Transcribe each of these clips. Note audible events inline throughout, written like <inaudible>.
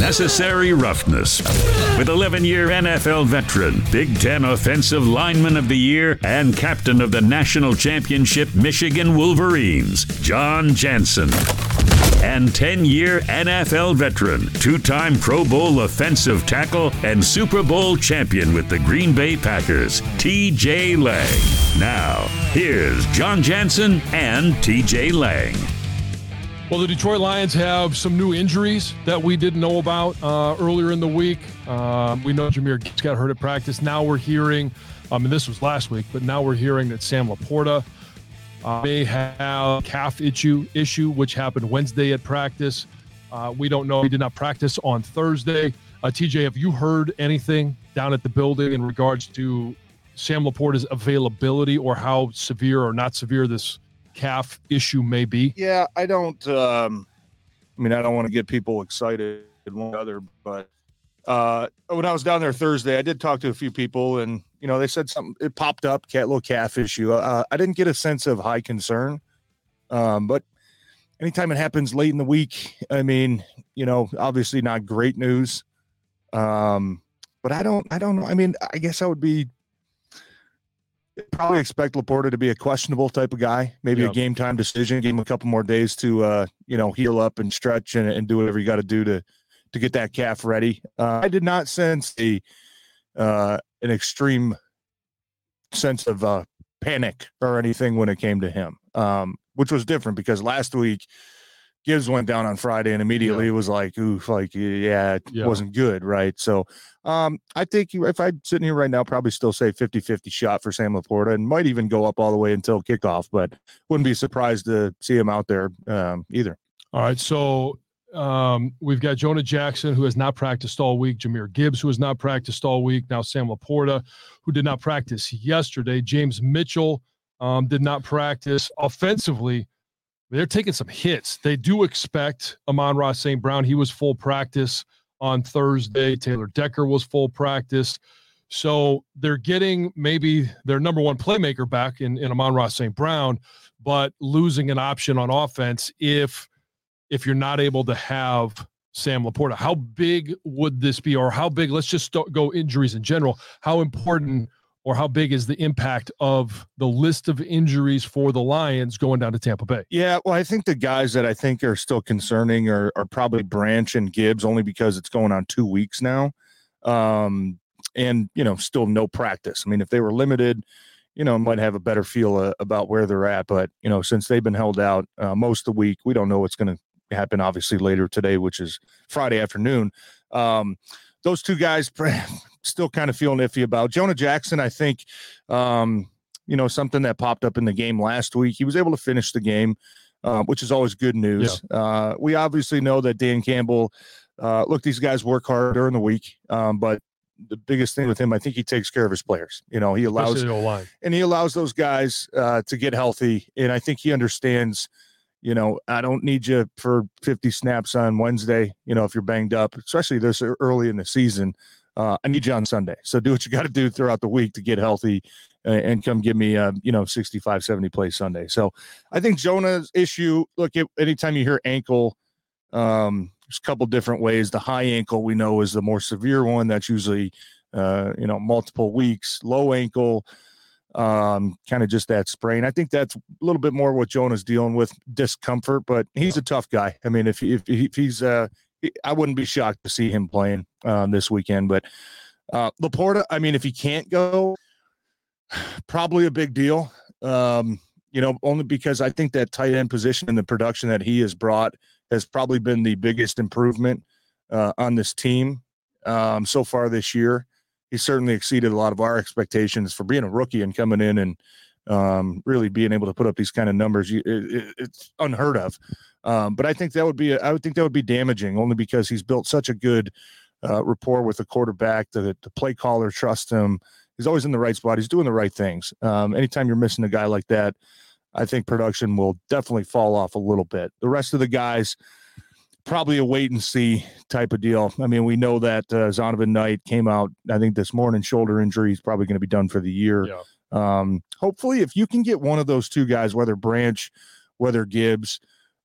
Necessary roughness. With 11 year NFL veteran, Big Ten Offensive Lineman of the Year, and captain of the national championship Michigan Wolverines, Jon Jansen. And 10 year NFL veteran, two time Pro Bowl offensive tackle, and Super Bowl champion with the Green Bay Packers, TJ Lang. Now, here's Jon Jansen and TJ Lang. Well, the Detroit Lions have some new injuries that we didn't know about uh, earlier in the week. Uh, we know Jahmyr Gibbs got hurt at practice. Now we're hearing, I mean, this was last week, but now we're hearing that Sam LaPorta uh, may have calf issue issue, which happened Wednesday at practice. Uh, we don't know. He did not practice on Thursday. Uh, TJ, have you heard anything down at the building in regards to Sam LaPorta's availability or how severe or not severe this calf issue may be? Yeah, I don't. Um, I mean, I don't want to get people excited one other, but uh, when I was down there Thursday, I did talk to a few people, and you know, they said something. It popped up, cat little calf issue. Uh, I didn't get a sense of high concern, um, but anytime it happens late in the week, I mean, you know, obviously not great news. Um, but I don't, I don't know. I mean, I guess I would be probably expect LaPorta to be a questionable type of guy, maybe a game time decision. Give him a couple more days to uh, you know heal up and stretch and, and do whatever you got to do to to get that calf ready. Uh, I did not sense a uh, an extreme sense of uh, panic or anything when it came to him, um, which was different because last week Gibbs went down on Friday and immediately yeah. was like, oof, like, yeah, it yeah. wasn't good. Right. So um, I think if I'm sitting here right now, probably still say 50 50 shot for Sam LaPorta and might even go up all the way until kickoff, but wouldn't be surprised to see him out there um, either. All right. So um, we've got Jonah Jackson, who has not practiced all week, Jahmyr Gibbs, who has not practiced all week, now Sam LaPorta, who did not practice yesterday, James Mitchell um, did not practice offensively they're taking some hits. They do expect Amon-Ra St. Brown. He was full practice on Thursday. Taylor Decker was full practice. So they're getting maybe their number one playmaker back in, in Amon-Ra St. Brown, but losing an option on offense if if you're not able to have Sam LaPorta. How big would this be, or how big? Let's just go injuries in general. How important or how big is the impact of the list of injuries for the Lions going down to Tampa Bay? Yeah, well, I think the guys that I think are still concerning are, are probably Branch and Gibbs, only because it's going on two weeks now. Um, and, you know, still no practice. I mean, if they were limited, you know, might have a better feel uh, about where they're at. But, you know, since they've been held out uh, most of the week, we don't know what's going to happen, obviously, later today, which is Friday afternoon. Um, those two guys <laughs> still kind of feeling iffy about. Jonah Jackson, I think, um, you know, something that popped up in the game last week. He was able to finish the game, uh, which is always good news. Yeah. Uh, we obviously know that Dan Campbell, uh, look, these guys work hard during the week, um, but the biggest thing with him, I think he takes care of his players. You know, he allows and he allows those guys uh, to get healthy, and I think he understands. You know, I don't need you for 50 snaps on Wednesday. You know, if you're banged up, especially this early in the season uh, I need you on Sunday. So do what you got to do throughout the week to get healthy and, and come give me, a, you know, 65, 70 plays Sunday. So I think Jonah's issue, look, it, anytime you hear ankle, um, there's a couple different ways. The high ankle we know is the more severe one. That's usually, uh, you know, multiple weeks. Low ankle, um, kind of just that sprain. I think that's a little bit more what Jonah's dealing with discomfort, but he's a tough guy. I mean, if, if, if he's, uh, I wouldn't be shocked to see him playing um, this weekend. But uh, LaPorta, I mean, if he can't go, <sighs> probably a big deal. Um, you know, only because I think that tight end position and the production that he has brought has probably been the biggest improvement uh, on this team um, so far this year. He certainly exceeded a lot of our expectations for being a rookie and coming in and um, really being able to put up these kind of numbers. You, it, it's unheard of. Um, but I think that would be I would think that would be damaging only because he's built such a good uh, rapport with the quarterback. The the play caller trusts him. He's always in the right spot. He's doing the right things. Um, anytime you're missing a guy like that, I think production will definitely fall off a little bit. The rest of the guys, probably a wait and see type of deal. I mean, we know that uh, Zonovan Knight came out, I think this morning, shoulder injury. He's probably going to be done for the year. Yeah. Um, hopefully, if you can get one of those two guys, whether Branch, whether Gibbs,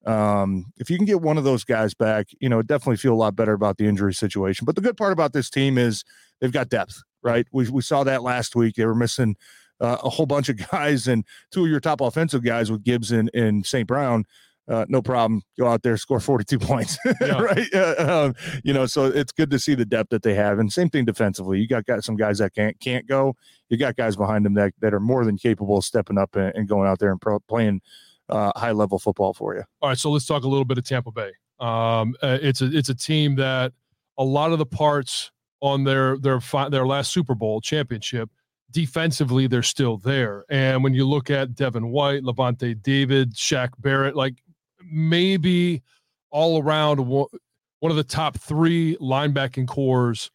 um, if you can get one of those guys back, you know, definitely feel a lot better about the injury situation. But the good part about this team is they've got depth, right? We, we saw that last week. They were missing uh, a whole bunch of <laughs> guys and two of your top offensive guys with Gibbs and, and St. Brown. Uh, no problem. Go out there, score 42 <laughs> points, yeah. right? Uh, um, you know, so it's good to see the depth that they have. And same thing defensively. You got, got some guys that can't can't go. You got guys behind them that, that are more than capable of stepping up and, and going out there and pro- playing uh, high level football for you. All right, so let's talk a little bit of Tampa Bay. Um, uh, it's a it's a team that a lot of the parts on their their fi- their last Super Bowl championship defensively they're still there. And when you look at Devin White, Lavonte David, Shaq Barrett, like maybe all around one of the top three linebacking corps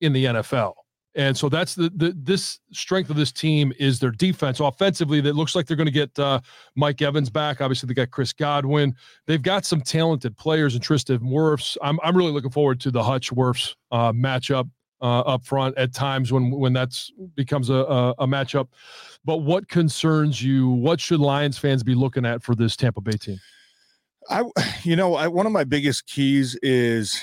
in the NFL. And so that's the, the this strength of this team is their defense. Offensively, that looks like they're going to get uh, Mike Evans back. Obviously, they got Chris Godwin. They've got some talented players and Tristan Wirfs. I'm I'm really looking forward to the Hutch Wirfs uh, matchup uh, up front at times when when that's becomes a, a, a matchup. But what concerns you? What should Lions fans be looking at for this Tampa Bay team? I, <sighs> you know, I, one of my biggest keys is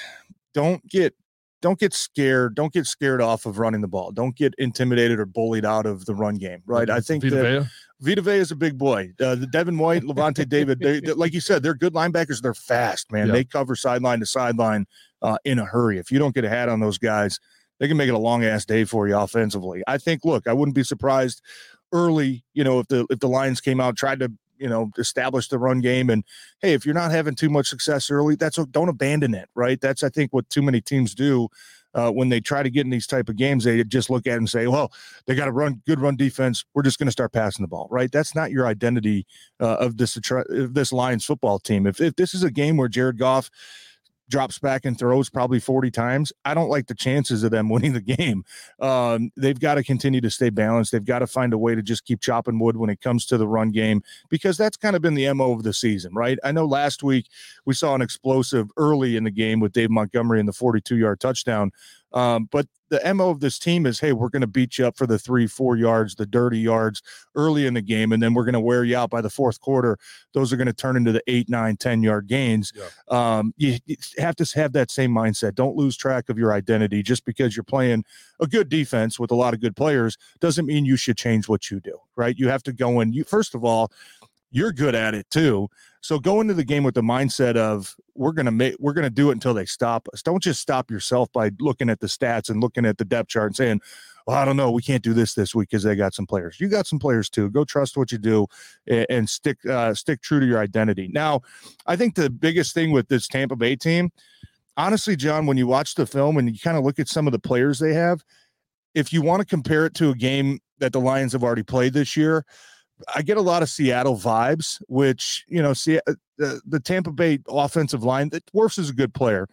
don't get don't get scared. Don't get scared off of running the ball. Don't get intimidated or bullied out of the run game. Right. I think Vita that Vita Vea is a big boy. Uh, the Devin White, Lavonte David, they, they, like you said, they're good linebackers. They're fast, man. They cover sideline to sideline uh, in a hurry. If you don't get a hat on those guys, they can make it a long ass day for you offensively. I think. Look, I wouldn't be surprised early. You know, if the if the Lions came out tried to you know establish the run game and hey if you're not having too much success early that's don't abandon it right? That's i think what too many teams do uh, when they try to get in these type of games they just look at it and say well they got to run good run defense we're just going to start passing the ball right? That's not your identity uh, of this of this lions football team. If, if this is a game where jared goff drops back and throws probably 40 times, I don't like the chances of them <laughs> winning the game. Um, they've got to continue to stay balanced. They've got to find a way to just keep chopping wood when it comes to the run game because that's kind of been the MO of the season, right? I know last week we saw an explosive early in the game with Dave Montgomery in the 42 yard touchdown. Um, but the mo of this team is, hey, we're going to beat you up for the three, four yards, the dirty yards early in the game, and then we're going to wear you out by the fourth quarter. Those are going to turn into the eight, nine, ten yard gains. Yeah. Um, you, you, have to have that same mindset. Don't lose track of your identity just because you're playing a good defense with a lot of good players doesn't mean you should change what you do. Right? You have to go in. You first of all, you're good at it too. So go into the game with the mindset of we're gonna make we're gonna do it until they stop us. Don't just stop yourself by looking at the stats and looking at the depth chart and saying, "Well, I don't know, we can't do this this week because they got some players." You got some players too. Go trust what you do and, and stick uh, stick true to your identity. Now, I think the biggest thing with this Tampa Bay team, honestly, Jon, when you watch the film and you kind of look at some of the players they have, if you want to compare it to a game that the Lions have already played this year I get a lot of Seattle vibes, which you know, see uh, the, the Tampa Bay offensive line. That Wirfs is a good player,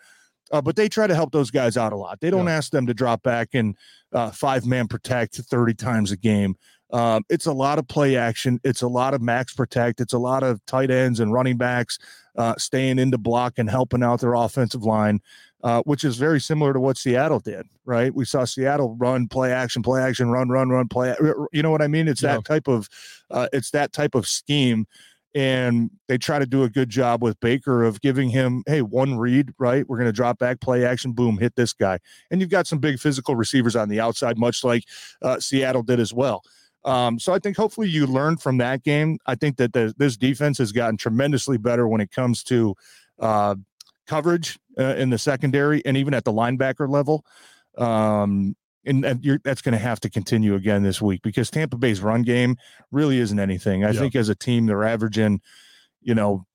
uh, but they try to help those guys out a lot. They don't yeah. ask them to drop back and uh, five man protect thirty times a game. Um, it's a lot of play action. It's a lot of max protect. It's a lot of tight ends and running backs uh, staying into block and helping out their offensive line uh, which is very similar to what Seattle did, right? We saw Seattle run, play action, play action, run, run, run, play. You know what I mean? It's yeah. that type of, uh, it's that type of scheme, and they try to do a good job with Baker of giving him, hey, one read, right? We're going to drop back, play action, boom, hit this guy, and you've got some big physical receivers on the outside, much like uh, Seattle did as well. Um, so I think hopefully you learned from that game. I think that the, this defense has gotten tremendously better when it comes to uh, coverage uh, in the secondary and even at the linebacker level. Um, and, that's going to have to continue again this week because Tampa Bay's run game really isn't anything. I think as a team, they're averaging, you know,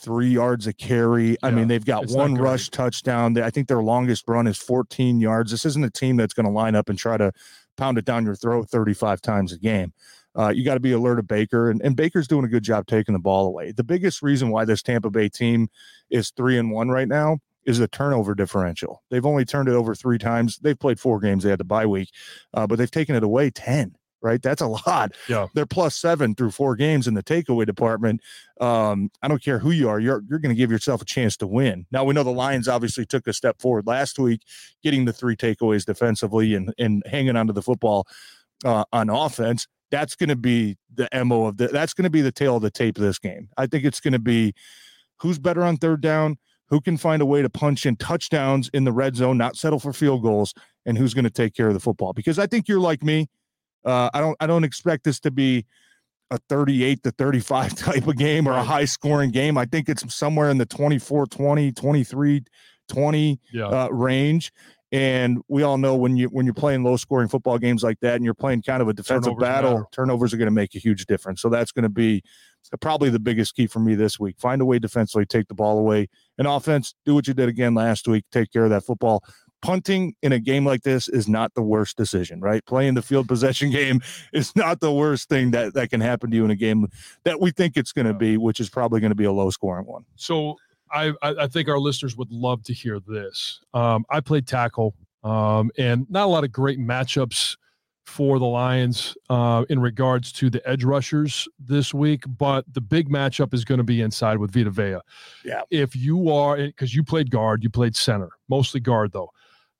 three yards a carry. Yeah, I mean, they've got one rush touchdown. I think their longest run is 14 yards. This isn't a team that's going to line up and try to pound it down your throat 35 times a game. uh, you got to be alert of Baker, and, and Baker's doing a good job taking the ball away. The biggest reason why this Tampa Bay team is three and one right now is the turnover differential. They've only turned it over three times. They've played four games. They had the bye week, uh, but they've taken it away ten right? That's a lot. Yeah. They're plus seven through four games in the takeaway department. Um, I don't care who you are, you're you're going to give yourself a chance to win. Now we know the Lions obviously took a step forward last week, getting the three takeaways defensively and and hanging onto the football uh, on offense. That's going to be the mo of the. That's going to be the tale of the tape of this game. I think it's going to be who's better on third down, who can find a way to punch in touchdowns in the red zone, not settle for field goals, and who's going to take care of the football. Because I think you're like me uh, I don't I don't expect this to be a 38 to 35 <laughs> type of game or a high scoring game. I think it's somewhere in the 24 20, 23 20 yeah. uh, range. And we all know when you when you're playing low scoring football games like that and you're playing kind of a defensive turnovers battle, matter. turnovers are going to make a huge difference. So that's going to be probably the biggest key for me this week. Find a way defensively, take the ball away. And offense, do what you did again last week. Take care of that football punting in a game like this is not the worst decision, right? Playing the field possession <laughs> game is not the worst thing that that can happen to you in a game that we think it's going to be, which is probably going to be a low scoring one. So I I think our listeners would love to hear this. Um, I played tackle, um, and not a lot of great matchups for the Lions uh, in regards to the edge rushers this week, but the big matchup is going to be inside with Vita Vea. Yeah. If you are, because you played guard, you played center, mostly guard though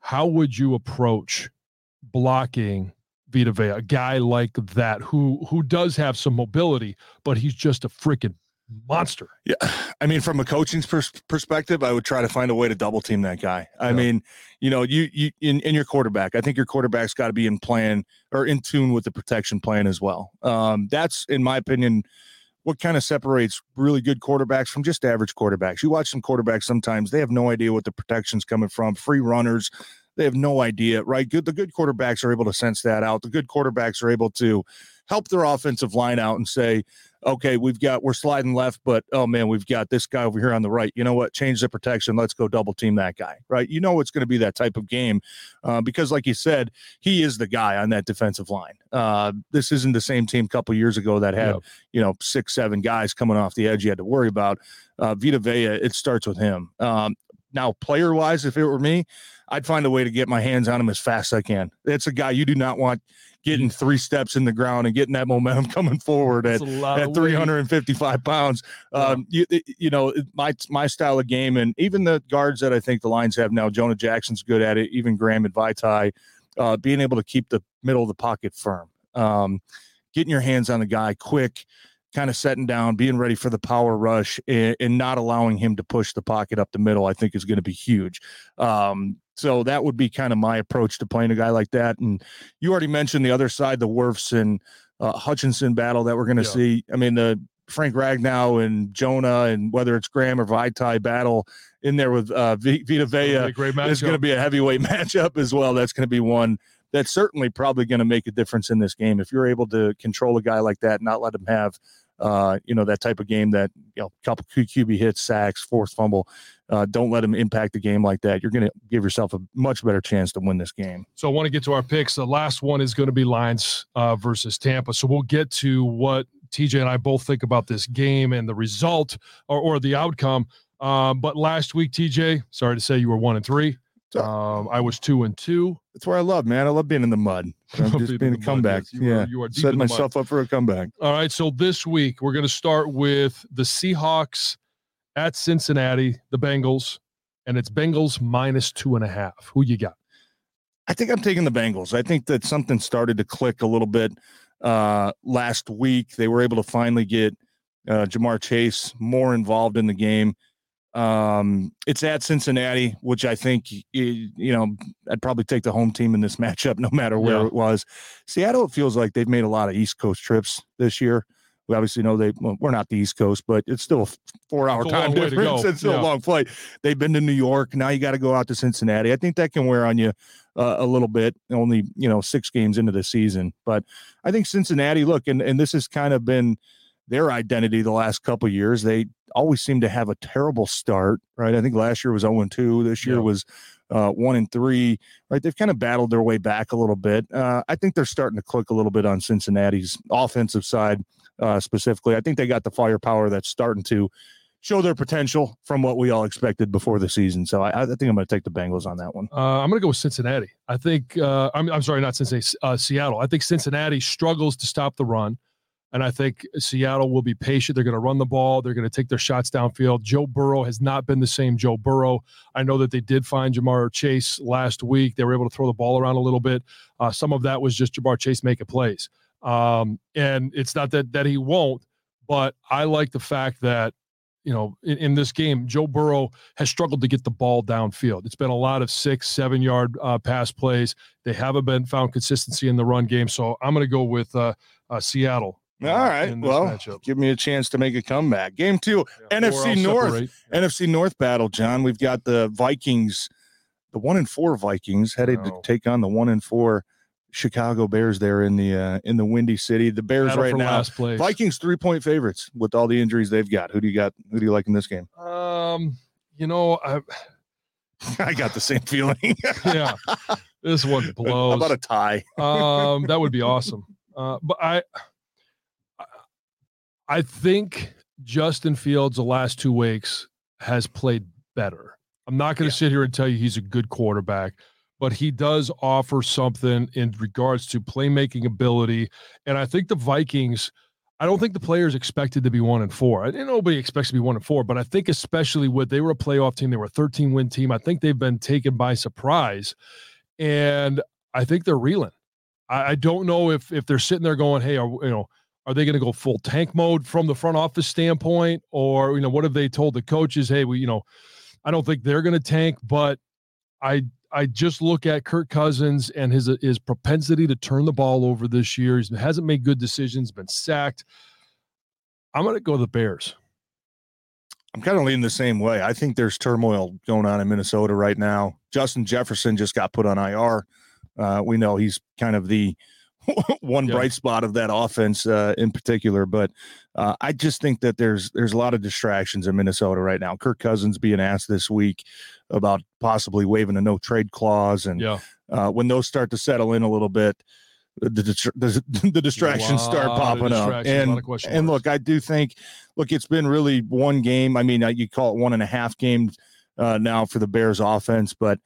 how would you approach blocking Vita Vea, a guy like that who who does have some mobility, but he's just a freaking monster. Yeah, I mean, from a coaching pers- perspective, I would try to find a way to double team that guy. I yeah. mean, you know, you you in, in your quarterback, I think your quarterback's got to be in plan or in tune with the protection plan as well. Um, that's, in my opinion, what kind of separates really good quarterbacks from just average quarterbacks. You watch some quarterbacks sometimes, they have no idea what the protection's coming from, free runners, they have no idea, right? Good the good quarterbacks are able to sense that out. The good quarterbacks are able to help their offensive line out and say, okay, we've got we're sliding left, but oh man, we've got this guy over here on the right. You know what? Change the protection. Let's go double team that guy. Right? You know it's going to be that type of game uh, because, like you said, he is the guy on that defensive line. Uh, this isn't the same team a couple years ago that had you know six, seven guys coming off the edge you had to worry about. Uh, Vita Vea, it starts with him. Um, now, player wise, if it were me, I'd find a way to get my hands on him as fast as I can. It's a guy you do not want getting three steps in the ground and getting that momentum <laughs> coming forward at, at 355 pounds. Um, you, you know, my, my style of game and even the guards that I think the Lions have now, Jonah Jackson's good at it, even Graham and Vaitai, uh, being able to keep the middle of the pocket firm, um, getting your hands on the guy quick, kind of setting down, being ready for the power rush, and, and, not allowing him to push the pocket up the middle, I think is going to be huge. Um, so that would be kind of my approach to playing a guy like that. And you already mentioned the other side, the Wirfs and uh, Hutchinson battle that we're going to yeah. see. I mean, the Frank Ragnow and Jonah, and whether it's Graham or Vaitai battle in there with uh, v- Vita Vea is going to be a heavyweight <laughs> matchup as well. That's going to be one that's certainly probably going to make a difference in this game. If you're able to control a guy like that, not let him have uh, you know, that type of game that, you know, couple QB hits, sacks, fourth fumble. Uh, don't let them impact the game like that. You're going to give yourself a much better chance to win this game. So I want to get to our picks. The last one is going to be Lions uh, versus Tampa. So we'll get to what TJ and I both think about this game and the result or, or the outcome. Um, but last week, TJ, sorry to say you were one and three. Um, I was two and two. That's where I love, man. I love being in the mud. <laughs> I'm just being a comeback. Yes. You yeah, are, you are setting myself mud. up for a comeback. All right. So this week we're going to start with the Seahawks at Cincinnati, the Bengals, and it's Bengals minus two and a half. Who you got? I think I'm taking the Bengals. I think that something started to click a little bit uh, last week. They were able to finally get uh, Ja'Marr Chase more involved in the game. Um, it's at Cincinnati, which I think you know I'd probably take the home team in this <laughs> matchup, no matter where yeah. it was. Seattle, it feels like they've made a lot of East Coast trips this year. We obviously know they well, we're not the East Coast, but it's still a four-hour time difference. It's still yeah. a long flight. They've been to New York. Now you got to go out to Cincinnati. I think that can wear on you uh, a little bit. Only you know six games into the season, but I think Cincinnati. Look, and and this has kind of been their identity the last couple years. They always seem to have a terrible start, right? I think last year was 0 and 2. This year yeah. was uh, one and three. Right, they've kind of battled their way back a little bit. Uh, I think they're starting to click a little bit on Cincinnati's offensive side uh, specifically. I think they got the firepower that's starting to show their potential from what we all expected before the season. So I, I think I'm going to take the Bengals on that one. Uh, I'm going to go with Cincinnati. I think uh, I'm, I'm sorry, not Cincinnati, uh, Seattle. I think Cincinnati struggles to stop the run. And I think Seattle will be patient. They're going to run the ball. They're going to take their shots downfield. Joe Burrow has not been the same Joe Burrow. I know that they did find Ja'Marr Chase last week. They were able to throw the ball around a little bit. Uh, some of that was just Ja'Marr Chase making plays. Um, and it's not that that he won't, but I like the fact that you know, in, in, this game, Joe Burrow has struggled to get the ball downfield. It's been a lot of six, seven yard uh, pass plays. They haven't been found consistency in the run game. So I'm going to go with uh, uh, Seattle. All right. Well, matchup. give me a chance to make a comeback. Game two, yeah, NFC North, NFC North battle, Jon. We've got the Vikings, the one and four Vikings headed to take on the one and four Chicago Bears there in the uh, in the Windy City. The Bears Battle right now, Vikings three point favorites with all the injuries they've got. Who do you got? Who do you like in this game? Um, you know, I <laughs> I got the same feeling. <laughs> yeah, this one blows. How about a tie? um, that would be <laughs> awesome. Uh, but I, I think Justin Fields the last two weeks has played better. I'm not going to yeah. sit here and tell you he's a good quarterback but he does offer something in regards to playmaking ability. And I think the Vikings, I don't think the players expected to be one and four. I didn't nobody expects to be one and four, but I think especially with they were a playoff team, they were a 13 win team. I think they've been taken by surprise. And I think they're reeling. I, I don't know if if they're sitting there going, hey, are you know, are they going to go full tank mode from the front office standpoint? Or, you know, what have they told the coaches? Hey, we, you know, I don't think they're going to tank, but I I just look at Kirk Cousins and his his propensity to turn the ball over this year. He hasn't made good decisions, been sacked. I'm going to go the Bears. I'm kind of leaning the same way. I think there's turmoil going on in Minnesota right now. Justin Jefferson just got put on IR. Uh, we know he's kind of the <laughs> one yeah. bright spot of that offense uh, in particular. But uh, I just think that there's there's a lot of distractions in Minnesota right now. Kirk Cousins being asked this week about possibly waiving a no trade clause, and yeah. uh, when those start to settle in a little bit. The, the, <laughs> the distractions start popping up, and and look, I do think, look, it's been really one game. I mean, uh, you call it one and a half games uh, now for the Bears offense, but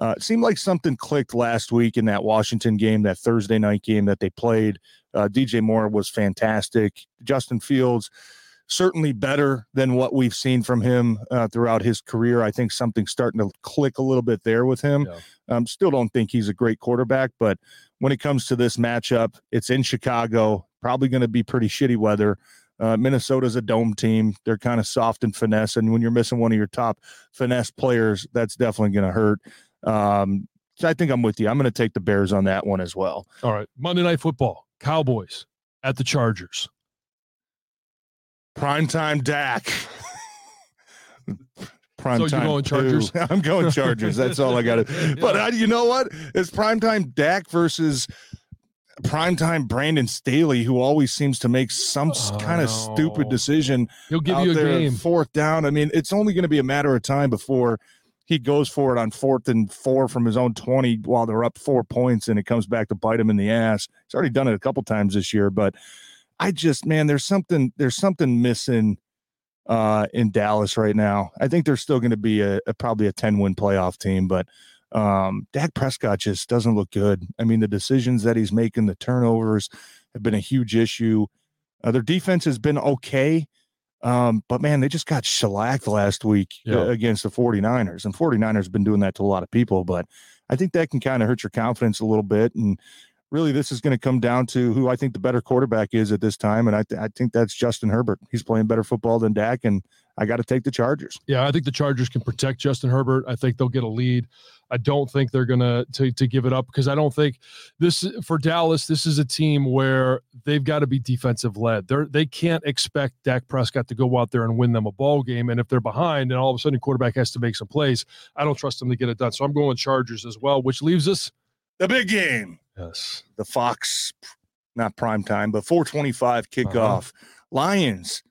uh, it seemed like something clicked last week in that Washington game, that Thursday night game that they played. Uh, DJ Moore was fantastic. Justin Fields, certainly better than what we've seen from him uh, throughout his career. I think something's starting to click a little bit there with him. Yeah. Um, still don't think he's a great quarterback, but when it comes to this matchup, it's in Chicago, probably going to be pretty shitty weather. Uh, Minnesota's a dome team. They're kind of soft and finesse. And when you're missing one of your top finesse players, that's definitely going to hurt. Um, so I think I'm with you. I'm going to take the Bears on that one as well. All right. Monday Night Football, Cowboys at the Chargers. Primetime Dak. Prime <laughs> so time you going Chargers? <laughs> I'm going Chargers. That's all I got yeah. <laughs> But uh, you know what? It's primetime Dak versus primetime Brandon Staley, who always seems to make some oh, kind of stupid decision. He'll give you a game. Fourth down. I mean, it's only going to be a matter of time before he goes for it on fourth and four from his own 20 while they're up four points and it comes back to bite him in the ass. He's already done it a couple times this year, but I just, man, there's something, there's something missing uh, in Dallas right now. I think they're still going to be a, a, probably a 10 win playoff team, but um, Dak Prescott just doesn't look good. I mean, the decisions that he's making, the turnovers have been a huge issue. Uh, their defense has been okay. Um, but man, they just got shellacked last week yeah. against the 49ers. And 49ers have been doing that to a lot of people, but I think that can kind of hurt your confidence a little bit. And really, this is going to come down to who I think the better quarterback is at this time. And I, th- I think that's Justin Herbert. He's playing better football than Dak. And I got to take the Chargers. Yeah, I think the Chargers can protect Justin Herbert. I think they'll get a lead. I don't think they're gonna to to give it up because I don't think this for Dallas. This is a team where they've got to be defensive led. They're they can't expect Dak Prescott to go out there and win them a ball game. And if they're behind, and all of a sudden quarterback has to make some plays, I don't trust them to get it done. So I'm going Chargers as well, which leaves us the big game. Yes, the Fox, not prime time, but 425 kickoff. Uh-huh. Lions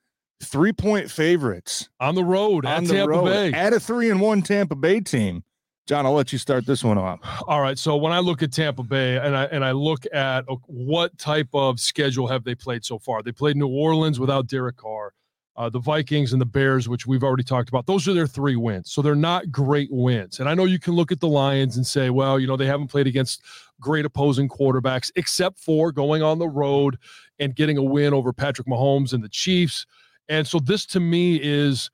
three point favorites on the road on at the Tampa road, Bay at a three and one Tampa Bay team. Jon, I'll let you start this one off. All right. So when I look at Tampa Bay and I and I look at uh, what type of schedule have they played so far? They played New Orleans without Derek Carr, uh, the Vikings and the Bears, which we've already talked about. Those are their three wins. So they're not great wins. And I know you can look at the Lions and say, well, you know, they haven't played against great opposing quarterbacks, except for going on the road and getting a win over Patrick Mahomes and the Chiefs. And so this to me is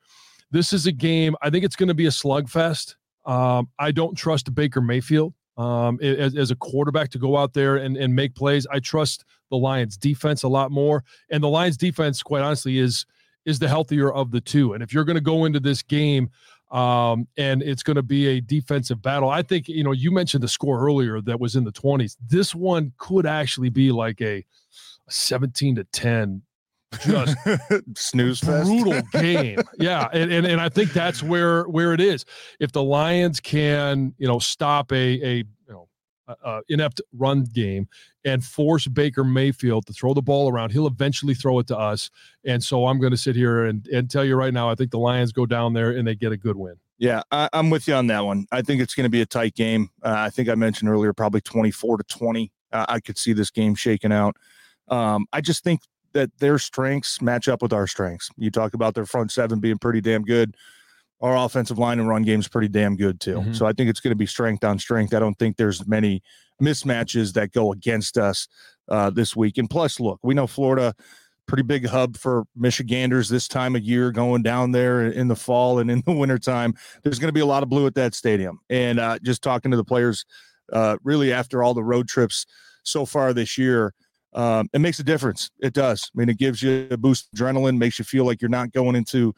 this is a game. I think it's going to be a slugfest. Um, I don't trust Baker Mayfield um, as, as, a quarterback to go out there and, and make plays. I trust the Lions defense a lot more. And the Lions defense, quite honestly, is is the healthier of the two. And if you're going to go into this game um, and it's going to be a defensive battle, I think, you know, you mentioned the score earlier that was in the 20s. This one could actually be like a 17 to 10 just <laughs> snooze brutal fest. <laughs> game. Yeah, and, and and I think that's where where it is. If the Lions can, you know, stop a a you know uh, inept run game and force Baker Mayfield to throw the ball around, he'll eventually throw it to us. And so I'm going to sit here and and tell you right now, I think the Lions go down there and they get a good win. Yeah, I, am with you on that one. I think it's going to be a tight game. Uh, I think I mentioned earlier, probably 24 to 20. Uh, I could see this game shaking out. Um, I just think that their strengths match up with our strengths. You talk about their front seven being pretty damn good. Our offensive line and run game is pretty damn good too. Mm-hmm. So I think it's going to be strength on strength. I don't think there's many mismatches that go against us uh, this week. And plus, look, we know Florida, pretty big hub for Michiganders this time of year, going down there in the fall and in the <laughs> wintertime. There's going to be a lot of blue at that stadium. And uh, just talking to the players, uh, really after all the road trips so far this year, um, it makes a difference. It does. I mean, it gives you a boost adrenaline, makes you feel like you're not going into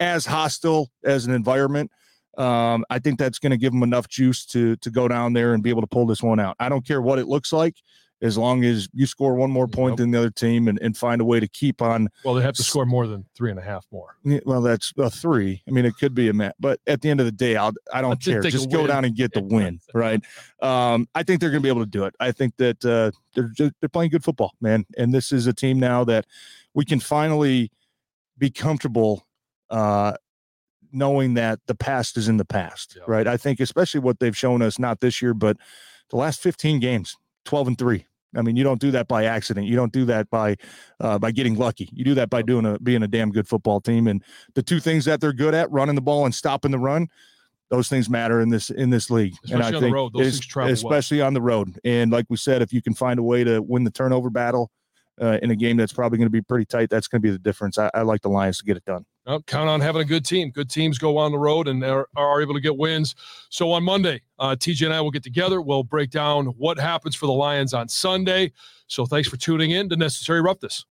as hostile as an environment. Um, I think that's going to give them enough juice to to go down there and be able to pull this one out. I don't care what it looks like as long as you score one more point than the other team and, and find a way to keep on. Well, they have to score more than three and a half more. Well, that's a three. I mean, it could be a match, but at the end of the day, I'll, I don't care. Just go down and get the win, <laughs> right? Um, I think they're going to be able to do it. I think that uh, they're just, they're playing good football, man. And this is a team now that we can finally be comfortable uh, knowing that the past is in the past, yeah. right? I think especially what they've shown us, not this year, but the last 15 games, 12 and three. I mean, you don't do that by accident. You don't do that by uh, by getting lucky. You do that by doing a being a damn good football team. And the two things that they're good at, running the ball and stopping the run, those things matter in this in this league. Especially and I think road, especially well. on the road. And like we said, if you can find a way to win the turnover battle uh, in a game that's probably going to be pretty tight, that's going to be the difference. I, I like the Lions to get it done. Well, count on having a good team. Good teams go on the road and are, are able to get wins. So on Monday, uh, TJ and I will get together. We'll break down what happens for the Lions on Sunday. So thanks for tuning in to Necessary Roughness.